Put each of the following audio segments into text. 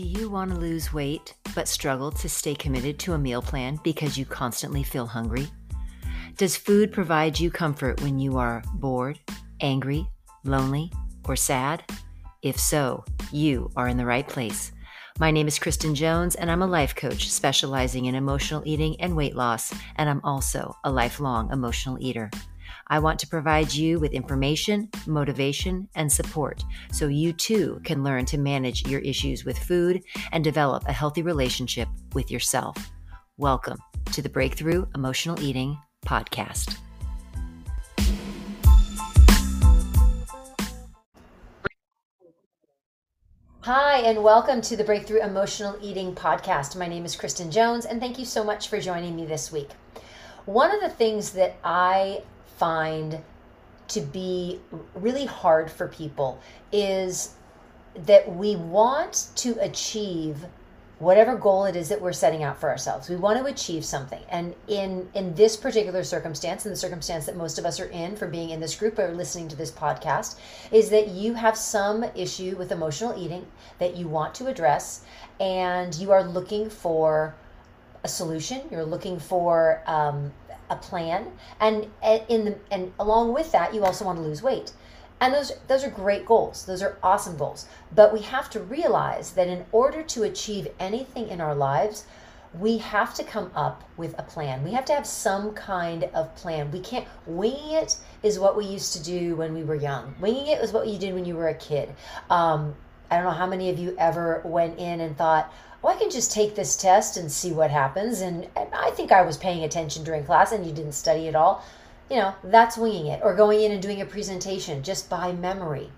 Do you want to lose weight but struggle to stay committed to a meal plan because you constantly feel hungry? Does food provide you comfort when you are bored, angry, lonely, or sad? If so, you are in the right place. My name is Kristen Jones, and I'm a life coach specializing in emotional eating and weight loss, and I'm also a lifelong emotional eater. I want to provide you with information, motivation, and support so you too can learn to manage your issues with food and develop a healthy relationship with yourself. Welcome to the Breakthrough Emotional Eating Podcast. Hi, and welcome to the Breakthrough Emotional Eating Podcast. My name is Kristen Jones, and thank you so much for joining me this week. One of the things that I find to be really hard for people is that we want to achieve whatever goal it is that we're setting out for ourselves. We want to achieve something. And in in this particular circumstance in the circumstance that most of us are in for being in this group or listening to this podcast is that you have some issue with emotional eating that you want to address and you are looking for a solution. You're looking for um, a plan and in the and along with that you also want to lose weight. And those those are great goals. Those are awesome goals. But we have to realize that in order to achieve anything in our lives we have to come up with a plan. We have to have some kind of plan. We can't winging it is what we used to do when we were young. Winging it was what you did when you were a kid. Um, i don't know how many of you ever went in and thought well, I can just take this test and see what happens. And, and I think I was paying attention during class and you didn't study at all. You know, that's winging it. Or going in and doing a presentation just by memory.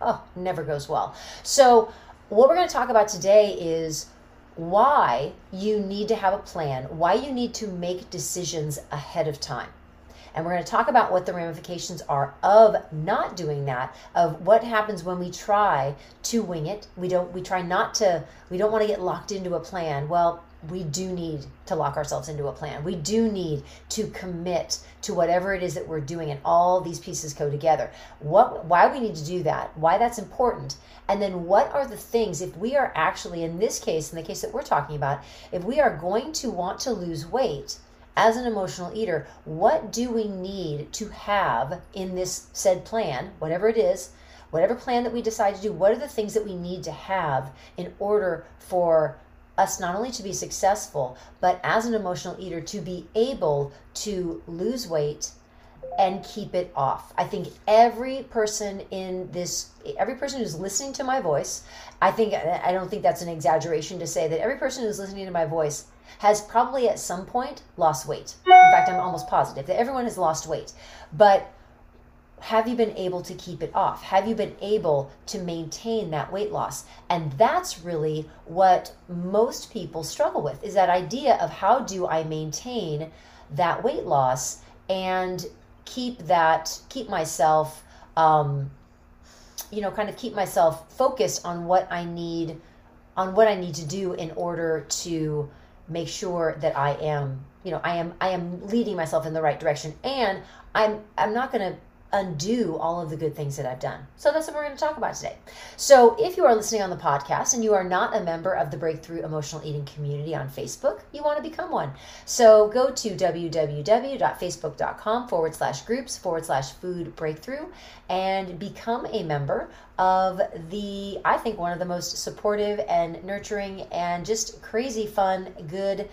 Oh, never goes well. So, what we're going to talk about today is why you need to have a plan, why you need to make decisions ahead of time. And we're going to talk about what the ramifications are of not doing that, of what happens when we try to wing it. We don't we try not to we don't want to get locked into a plan. Well, we do need to lock ourselves into a plan. We do need to commit to whatever it is that we're doing and all these pieces go together. What why we need to do that, why that's important, and then what are the things if we are actually in this case, in the case that we're talking about, if we are going to want to lose weight, as an emotional eater, what do we need to have in this said plan, whatever it is, whatever plan that we decide to do, what are the things that we need to have in order for us not only to be successful, but as an emotional eater to be able to lose weight and keep it off. I think every person in this, every person who's listening to my voice, I think, I don't think that's an exaggeration to say that every person who's listening to my voice has probably at some point lost weight. In fact, I'm almost positive that everyone has lost weight. But have you been able to keep it off? Have you been able to maintain that weight loss? And that's really what most people struggle with is that idea of how do I maintain that weight loss and keep that, keep myself, um, you know, kind of keep myself focused on what I need, on what I need to do in order to make sure that I am, you know, I am I am leading myself in the right direction. And I'm I'm not going to undo all of the good things that I've done. So that's what we're going to talk about today. So if you are listening on the podcast and you are not a member of the Breakthrough Emotional Eating community on Facebook, you want to become one. So go to www.facebook.com forward slash groups forward slash food breakthrough and become a member of the, I think, one of the most supportive and nurturing and just crazy fun, good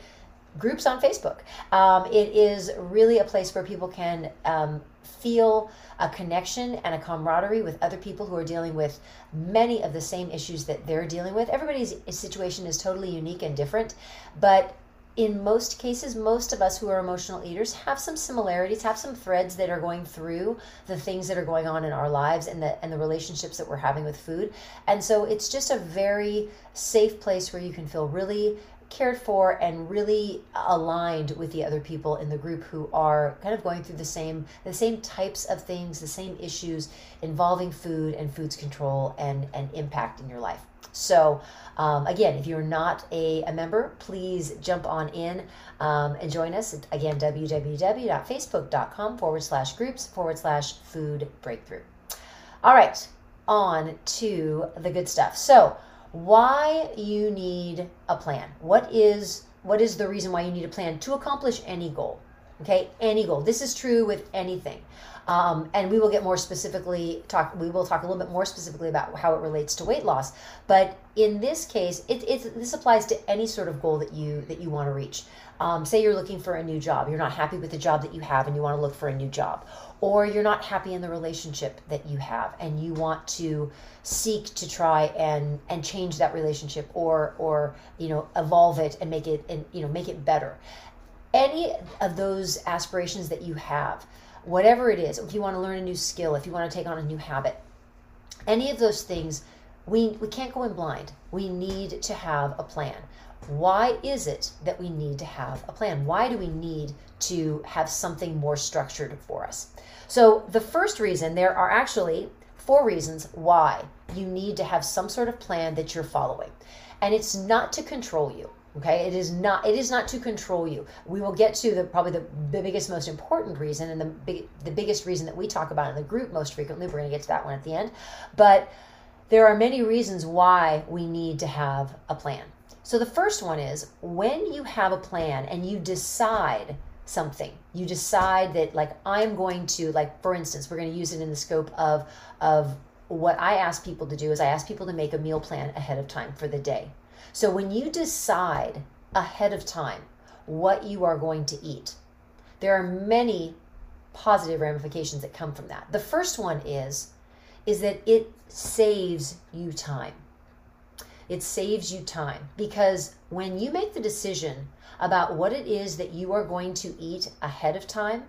groups on Facebook. Um, it is really a place where people can um, feel a connection and a camaraderie with other people who are dealing with many of the same issues that they're dealing with. Everybody's situation is totally unique and different, but in most cases, most of us who are emotional eaters have some similarities, have some threads that are going through the things that are going on in our lives and the and the relationships that we're having with food. And so it's just a very safe place where you can feel really cared for and really aligned with the other people in the group who are kind of going through the same the same types of things the same issues involving food and foods control and and impact in your life. So um, again if you're not a, a member please jump on in um, and join us again www.facebook.com forward slash groups forward slash food breakthrough. All right on to the good stuff. So why you need a plan. What is what is the reason why you need a plan to accomplish any goal? Okay, any goal. This is true with anything. Um, and we will get more specifically talk. We will talk a little bit more specifically about how it relates to weight loss. But in this case, it, it this applies to any sort of goal that you that you want to reach. Um, say you're looking for a new job. You're not happy with the job that you have, and you want to look for a new job, or you're not happy in the relationship that you have, and you want to seek to try and and change that relationship, or or you know evolve it and make it and you know make it better. Any of those aspirations that you have whatever it is, if you want to learn a new skill, if you want to take on a new habit, any of those things, we, we can't go in blind. We need to have a plan. Why is it that we need to have a plan? Why do we need to have something more structured for us? So, the first reason, there are actually four reasons why you need to have some sort of plan that you're following. And it's not to control you okay it is not it is not to control you we will get to the probably the, the biggest most important reason and the big the biggest reason that we talk about in the group most frequently we're going to get to that one at the end but there are many reasons why we need to have a plan so the first one is when you have a plan and you decide something you decide that like i'm going to like for instance we're going to use it in the scope of of what i ask people to do is i ask people to make a meal plan ahead of time for the day so when you decide ahead of time what you are going to eat, there are many positive ramifications that come from that. The first one is is that it saves you time. It saves you time because when you make the decision about what it is that you are going to eat ahead of time,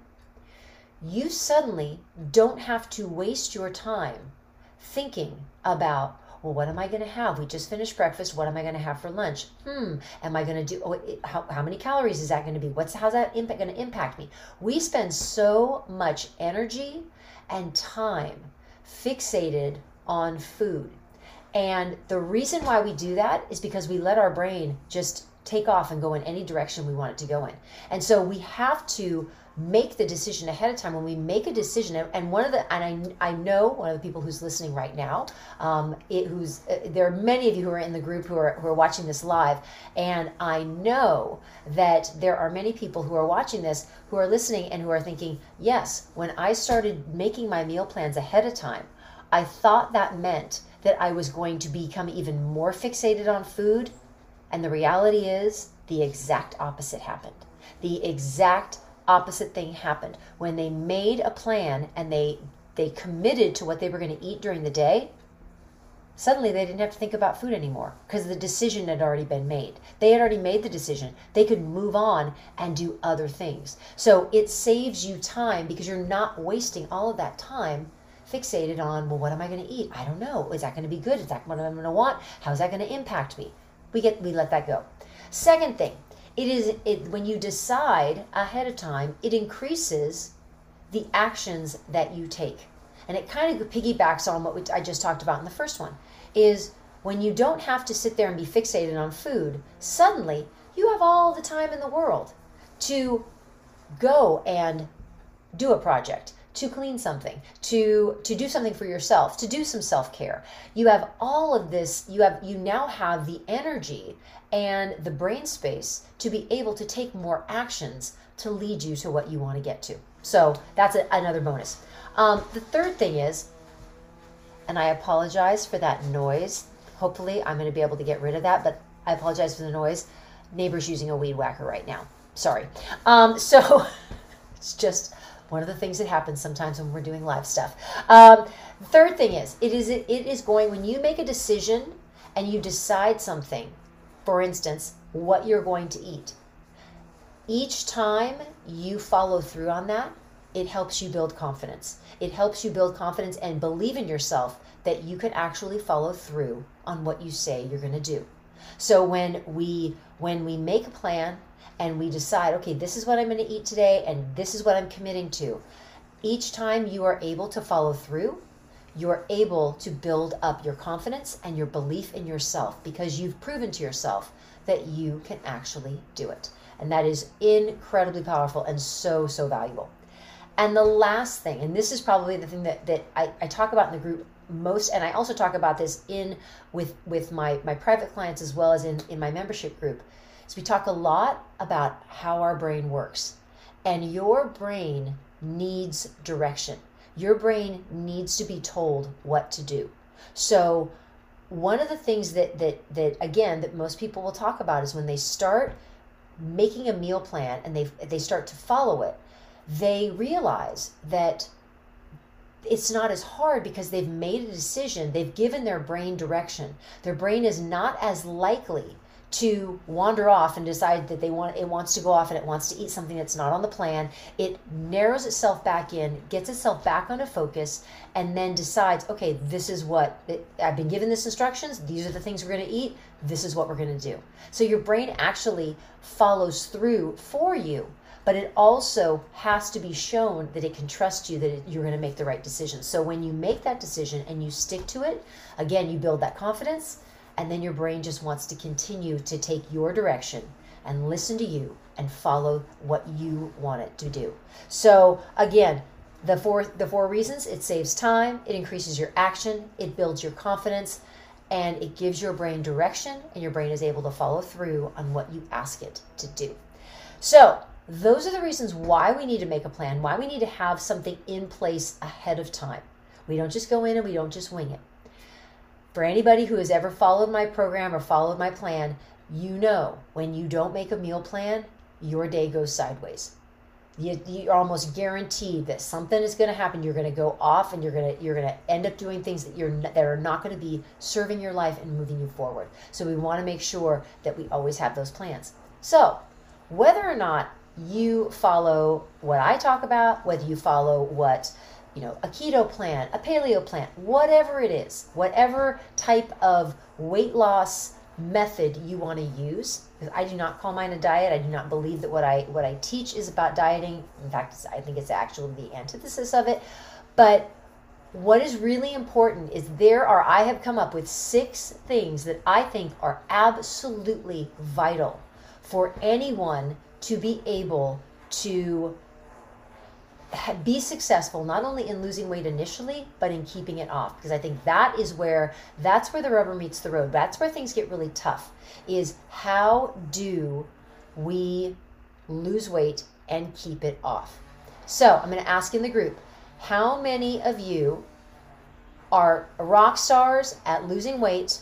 you suddenly don't have to waste your time thinking about well, what am I going to have? We just finished breakfast. What am I going to have for lunch? Hmm, am I going to do, oh, how, how many calories is that going to be? What's, how's that impact, going to impact me? We spend so much energy and time fixated on food. And the reason why we do that is because we let our brain just take off and go in any direction we want it to go in. And so we have to make the decision ahead of time when we make a decision and one of the and i, I know one of the people who's listening right now um, it, who's uh, there are many of you who are in the group who are, who are watching this live and i know that there are many people who are watching this who are listening and who are thinking yes when i started making my meal plans ahead of time i thought that meant that i was going to become even more fixated on food. And the reality is the exact opposite happened. The exact opposite thing happened. When they made a plan and they they committed to what they were going to eat during the day, suddenly they didn't have to think about food anymore because the decision had already been made. They had already made the decision. They could move on and do other things. So it saves you time because you're not wasting all of that time fixated on, well, what am I going to eat? I don't know. Is that going to be good? Is that what I'm going to want? How's that going to impact me? We get we let that go. Second thing, it is it when you decide ahead of time it increases the actions that you take. And it kind of piggybacks on what we, i just talked about in the first one is when you don't have to sit there and be fixated on food suddenly you have all the time in the world to go and do a project to clean something to to do something for yourself to do some self-care you have all of this you have you now have the energy and the brain space to be able to take more actions to lead you to what you want to get to. So that's a, another bonus. Um, the third thing is, and I apologize for that noise. Hopefully, I'm going to be able to get rid of that, but I apologize for the noise. Neighbor's using a weed whacker right now. Sorry. Um, so it's just one of the things that happens sometimes when we're doing live stuff. Um, third thing is, it is it is going when you make a decision and you decide something for instance, what you're going to eat. Each time you follow through on that, it helps you build confidence. It helps you build confidence and believe in yourself that you can actually follow through on what you say you're going to do. So when we when we make a plan and we decide, okay, this is what I'm going to eat today and this is what I'm committing to. Each time you are able to follow through, you're able to build up your confidence and your belief in yourself because you've proven to yourself that you can actually do it. And that is incredibly powerful and so, so valuable. And the last thing, and this is probably the thing that, that I, I talk about in the group most and I also talk about this in with with my my private clients as well as in in my membership group. So we talk a lot about how our brain works. And your brain needs direction. Your brain needs to be told what to do. So one of the things that that that again that most people will talk about is when they start making a meal plan and they they start to follow it, they realize that it's not as hard because they've made a decision, they've given their brain direction. Their brain is not as likely to wander off and decide that they want it wants to go off and it wants to eat something that's not on the plan. It narrows itself back in gets itself back onto focus and then decides okay this is what it, i've been given this instructions. These are the things we're going to eat. This is what we're going to do. So your brain actually follows through for you but it also has to be shown that it can trust you that it, you're going to make the right decision so when you make that decision and you stick to it again you build that confidence and then your brain just wants to continue to take your direction and listen to you and follow what you want it to do. So again, the four the four reasons it saves time, it increases your action, it builds your confidence, and it gives your brain direction and your brain is able to follow through on what you ask it to do. So, those are the reasons why we need to make a plan, why we need to have something in place ahead of time. We don't just go in and we don't just wing it. For anybody who has ever followed my program or followed my plan, you know when you don't make a meal plan, your day goes sideways. You, you're almost guaranteed that something is going to happen. You're going to go off, and you're going to you're going to end up doing things that you're that are not going to be serving your life and moving you forward. So we want to make sure that we always have those plans. So whether or not you follow what I talk about, whether you follow what you know, a keto plan, a paleo plan, whatever it is, whatever type of weight loss method you want to use. I do not call mine a diet. I do not believe that what I what I teach is about dieting. In fact, I think it's actually the antithesis of it. But what is really important is there are I have come up with six things that I think are absolutely vital for anyone to be able to be successful not only in losing weight initially but in keeping it off. Because i think that is where that's where the rubber meets the road. That's where things get really tough is how do we lose weight and keep it off? So i'm going to ask in the group how many of you are rock stars at losing weight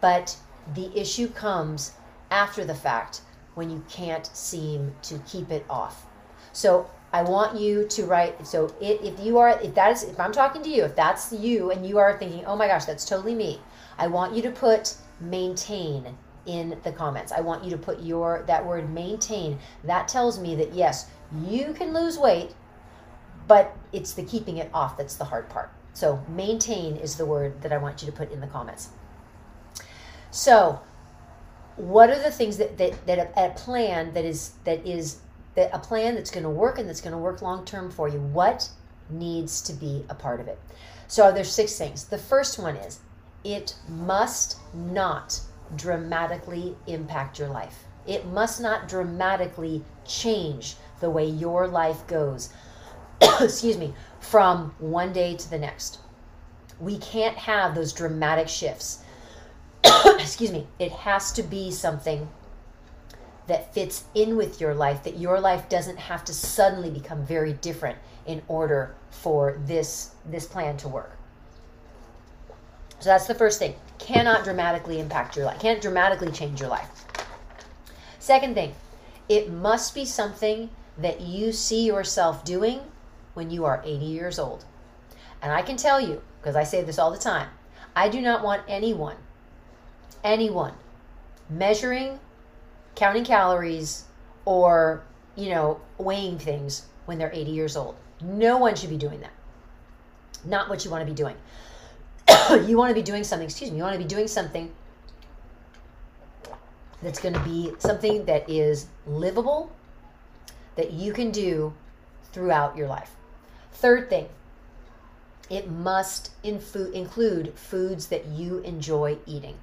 but the issue comes after the fact when you can't seem to keep it off so I want you to write. So if you are, if that is, if I'm talking to you, if that's you and you are thinking, oh my gosh, that's totally me, I want you to put maintain in the comments. I want you to put your, that word maintain. That tells me that yes, you can lose weight, but it's the keeping it off that's the hard part. So maintain is the word that I want you to put in the comments. So what are the things that, that, that a, a plan that is, that is that a plan that's going to work and that's going to work long term for you. What needs to be a part of it? So there's six things. The first one is it must not dramatically impact your life. It must not dramatically change the way your life goes. Excuse me, from one day to the next. We can't have those dramatic shifts. Excuse me. It has to be something that fits in with your life, that your life doesn't have to suddenly become very different in order for this this plan to work. So that's the first thing. Cannot dramatically impact your life. Can't dramatically change your life. Second thing, it must be something that you see yourself doing when you are 80 years old. And I can tell you, because I say this all the time, I do not want anyone, anyone measuring counting calories or, you know, weighing things when they're 80 years old. No one should be doing that. Not what you want to be doing. you want to be doing something, excuse me, you want to be doing something that's going to be something that is livable, that you can do throughout your life. Third thing, it must include foods that you enjoy eating.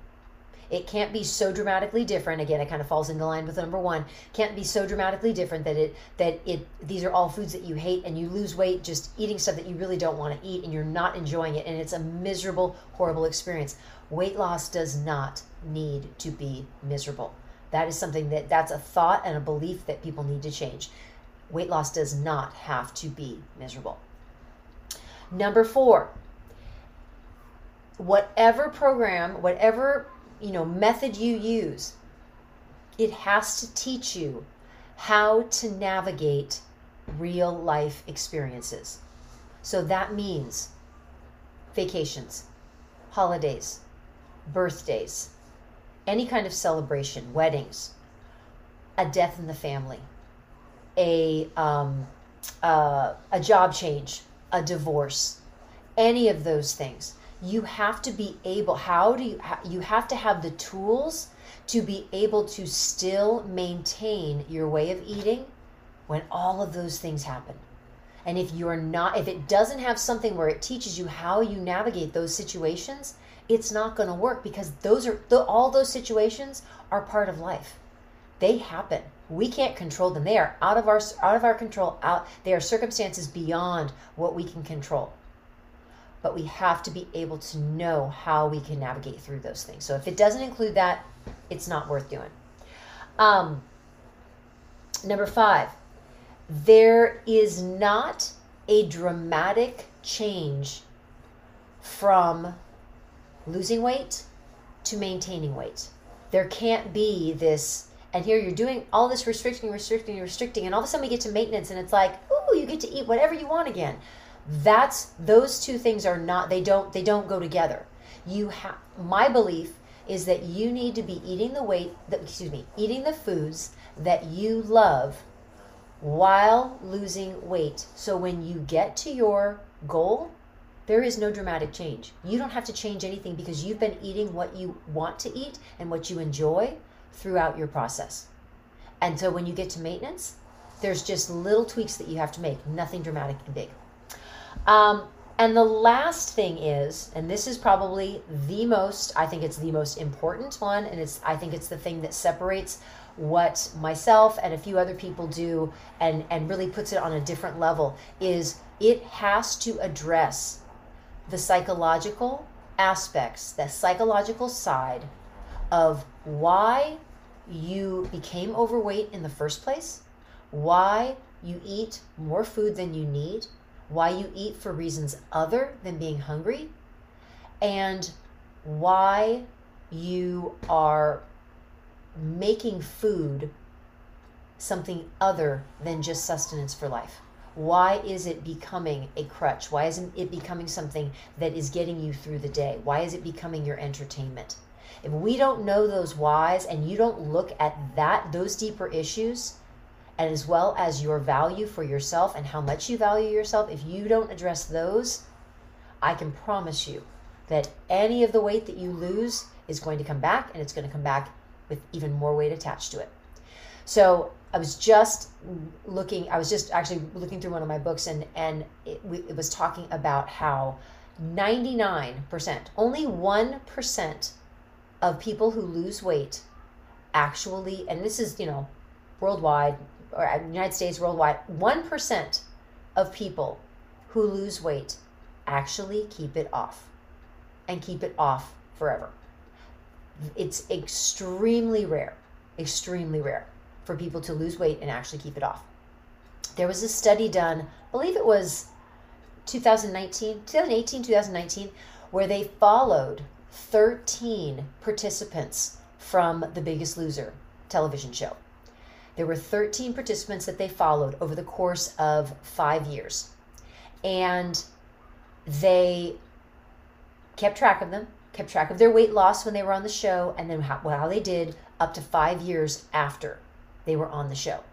It can't be so dramatically different. Again, it kind of falls into line with number one. Can't be so dramatically different that it that it these are all foods that you hate and you lose weight just eating stuff that you really don't want to eat and you're not enjoying it and it's a miserable, horrible experience. Weight loss does not need to be miserable. That is something that that's a thought and a belief that people need to change. Weight loss does not have to be miserable. Number 4, whatever program, whatever you know method you use, it has to teach you how to navigate real life experiences. So that means vacations, holidays, birthdays, any kind of celebration, weddings, a death in the family, a um, uh, a job change, a divorce, any of those things you have to be able how do you you have to have the tools to be able to still maintain your way of eating when all of those things happen. And if you're not if it doesn't have something where it teaches you how you navigate those situations it's not going to work because those are all those situations are part of life. They happen. We can't control them. They are out of our out of our control out they are circumstances beyond what we can control but we have to be able to know how we can navigate through those things. So if it doesn't include that, it's not worth doing. Um, number five, there is not a dramatic change from losing weight to maintaining weight. There can't be this, and here you're doing all this restricting, restricting, restricting, and all of a sudden we get to maintenance and it's like, ooh, you get to eat whatever you want again that's those two things are not they don't they don't go together. You have my belief is that you need to be eating the weight that excuse me eating the foods that you love while losing weight. So when you get to your goal there is no dramatic change. You don't have to change anything because you've been eating what you want to eat and what you enjoy throughout your process. And so when you get to maintenance there's just little tweaks that you have to make. Nothing dramatic and big um, and the last thing is, and this is probably the most, I think it's the most important one, and it's I think it's the thing that separates what myself and a few other people do and, and really puts it on a different level is it has to address the psychological aspects, the psychological side of why you became overweight in the first place, why you eat more food than you need, why you eat for reasons other than being hungry, and why you are making food something other than just sustenance for life. Why is it becoming a crutch? Why isn't it becoming something that is getting you through the day? Why is it becoming your entertainment? If we don't know those whys and you don't look at that those deeper issues, and as well as your value for yourself and how much you value yourself, if you don't address those, I can promise you that any of the weight that you lose is going to come back and it's going to come back with even more weight attached to it. So I was just looking, I was just actually looking through one of my books and, and it, it was talking about how 99%, only 1% of people who lose weight actually, and this is, you know, worldwide, or uh, United States worldwide, 1% of people who lose weight actually keep it off and keep it off forever. It's extremely rare, extremely rare for people to lose weight and actually keep it off. There was a study done, I believe it was 2019, 2018, 2019, where they followed 13 participants from The Biggest Loser television show. There were 13 participants that they followed over the course of five years. And they kept track of them, kept track of their weight loss when they were on the show, and then how, how they did up to five years after they were on the show.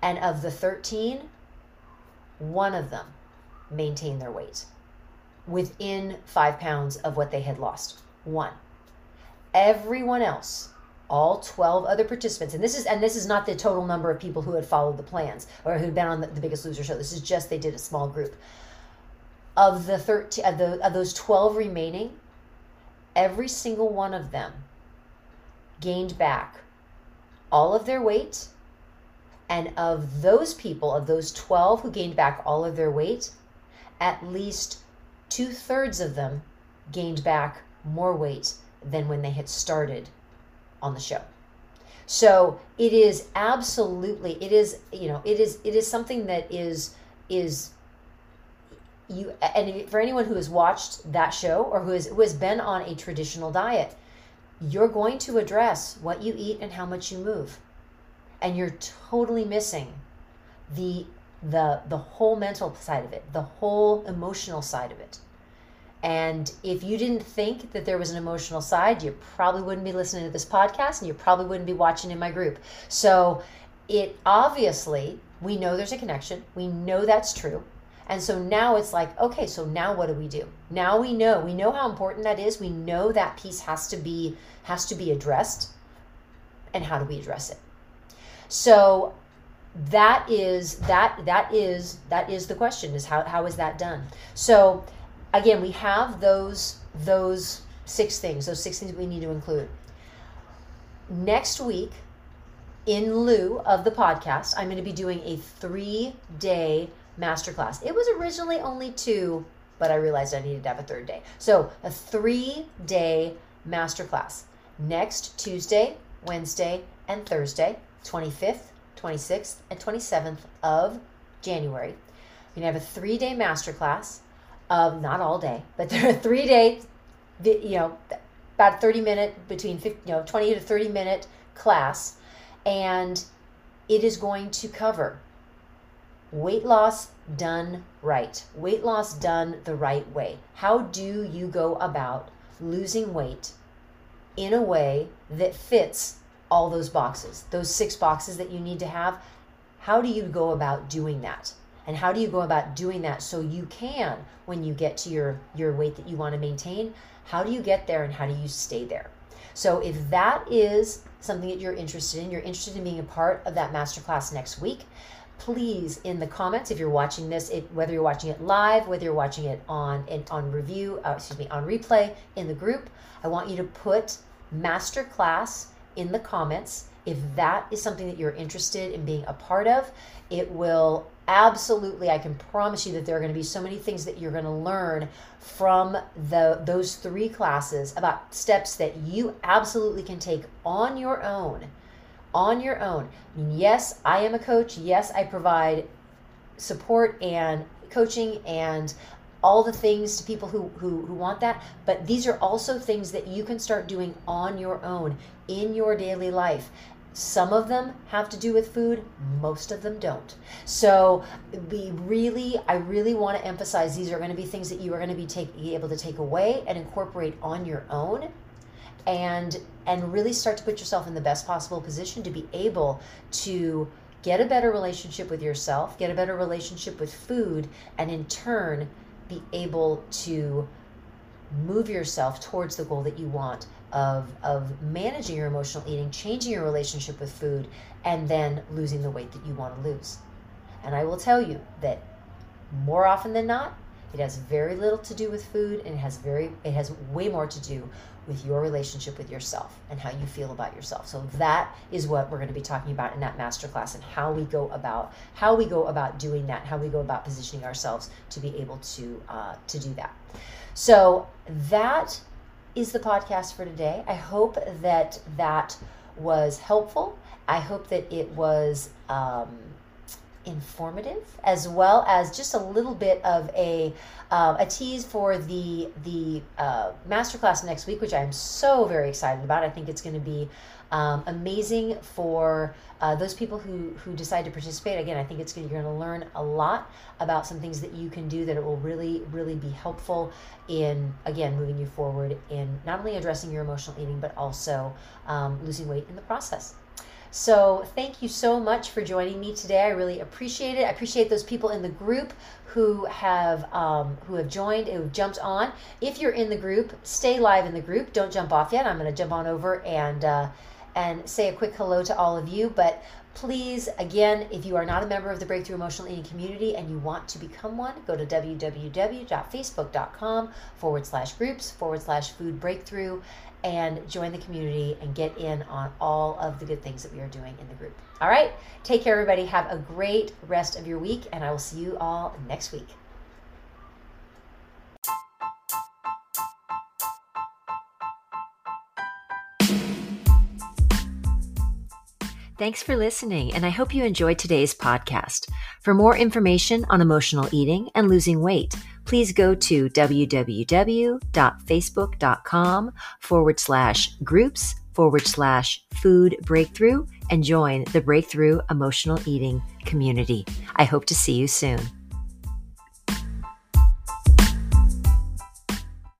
And of the 13, one of them maintained their weight within five pounds of what they had lost. One. Everyone else all 12 other participants and this is and this is not the total number of people who had followed the plans or who'd been on the, the biggest loser show this is just they did a small group of the 13 of, the, of those 12 remaining every single one of them gained back all of their weight. And of those people, of those 12 who gained back all of their weight, at least two thirds of them gained back more weight than when they had started on the show. So it is absolutely, it is, you know, it is, it is something that is, is you, and for anyone who has watched that show or who has, who has been on a traditional diet, you're going to address what you eat and how much you move. And you're totally missing the the the whole mental side of it, the whole emotional side of it. And if you didn't think that there was an emotional side, you probably wouldn't be listening to this podcast and you probably wouldn't be watching in my group. So it obviously, we know there's a connection. We know that's true. And so now it's like, okay, so now what do we do? Now we know. We know how important that is. We know that piece has to be has to be addressed. And how do we address it? So that is that that is that is the question is how, how is that done? So again, we have those those six things, those six things we need to include. Next week, in lieu of the podcast, I'm going to be doing a three day masterclass. It was originally only two, but I realized I needed to have a third day. So, a three day masterclass next Tuesday, Wednesday, and Thursday, 25th, 26th, and 27th of January. We're going to have a three day masterclass um, not all day, but there are three days, you know, about 30 minute, between 50, you know, 20 to 30 minute class. And it is going to cover weight loss done right, weight loss done the right way. How do you go about losing weight in a way that fits all those boxes, those six boxes that you need to have? How do you go about doing that? And how do you go about doing that so you can when you get to your your weight that you want to maintain how do you get there and how do you stay there? So if that is something that you're interested in you're interested in being a part of that masterclass next week please in the comments if you're watching this it, whether you're watching it live whether you're watching it on on review uh, excuse me on replay in the group i want you to put masterclass in the comments. If that is something that you're interested in being a part of it will absolutely i can promise you that there are going to be so many things that you're going to learn from the those three classes about steps that you absolutely can take on your own on your own. Yes i am a coach. Yes i provide support and coaching and all the things to people who, who, who want that but these are also things that you can start doing on your own in your daily life some of them have to do with food, most of them don't. So we really, I really want to emphasize these are going to be things that you are going to be, take, be able to take away and incorporate on your own and and really start to put yourself in the best possible position to be able to get a better relationship with yourself, get a better relationship with food, and in turn be able to move yourself towards the goal that you want of of managing your emotional eating, changing your relationship with food, and then losing the weight that you want to lose. And I will tell you that more often than not, it has very little to do with food and it has very it has way more to do with your relationship with yourself and how you feel about yourself. So that is what we're going to be talking about in that masterclass and how we go about how we go about doing that, how we go about positioning ourselves to be able to uh, to do that. So that is the podcast for today. I hope that that was helpful. I hope that it was um, informative, as well as just a little bit of a uh, a tease for the the uh, masterclass next week, which I'm so very excited about. I think it's going to be um, amazing for uh, those people who who decide to participate. Again, I think it's gonna, you're going to learn a lot about some things that you can do that it will really really be helpful in again moving you forward in not only addressing your emotional eating but also um, losing weight in the process. So thank you so much for joining me today. I really appreciate it. I appreciate those people in the group who have um, who have joined, who jumped on. If you're in the group, stay live in the group. Don't jump off yet. I'm going to jump on over and. Uh, and say a quick hello to all of you. But please, again, if you are not a member of the Breakthrough Emotional Eating community and you want to become one, go to www.facebook.com forward slash groups forward slash food breakthrough and join the community and get in on all of the good things that we are doing in the group. All right, take care, everybody. Have a great rest of your week, and I will see you all next week. Thanks for listening, and I hope you enjoyed today's podcast. For more information on emotional eating and losing weight, please go to www.facebook.com forward slash groups forward slash food breakthrough and join the Breakthrough Emotional Eating community. I hope to see you soon.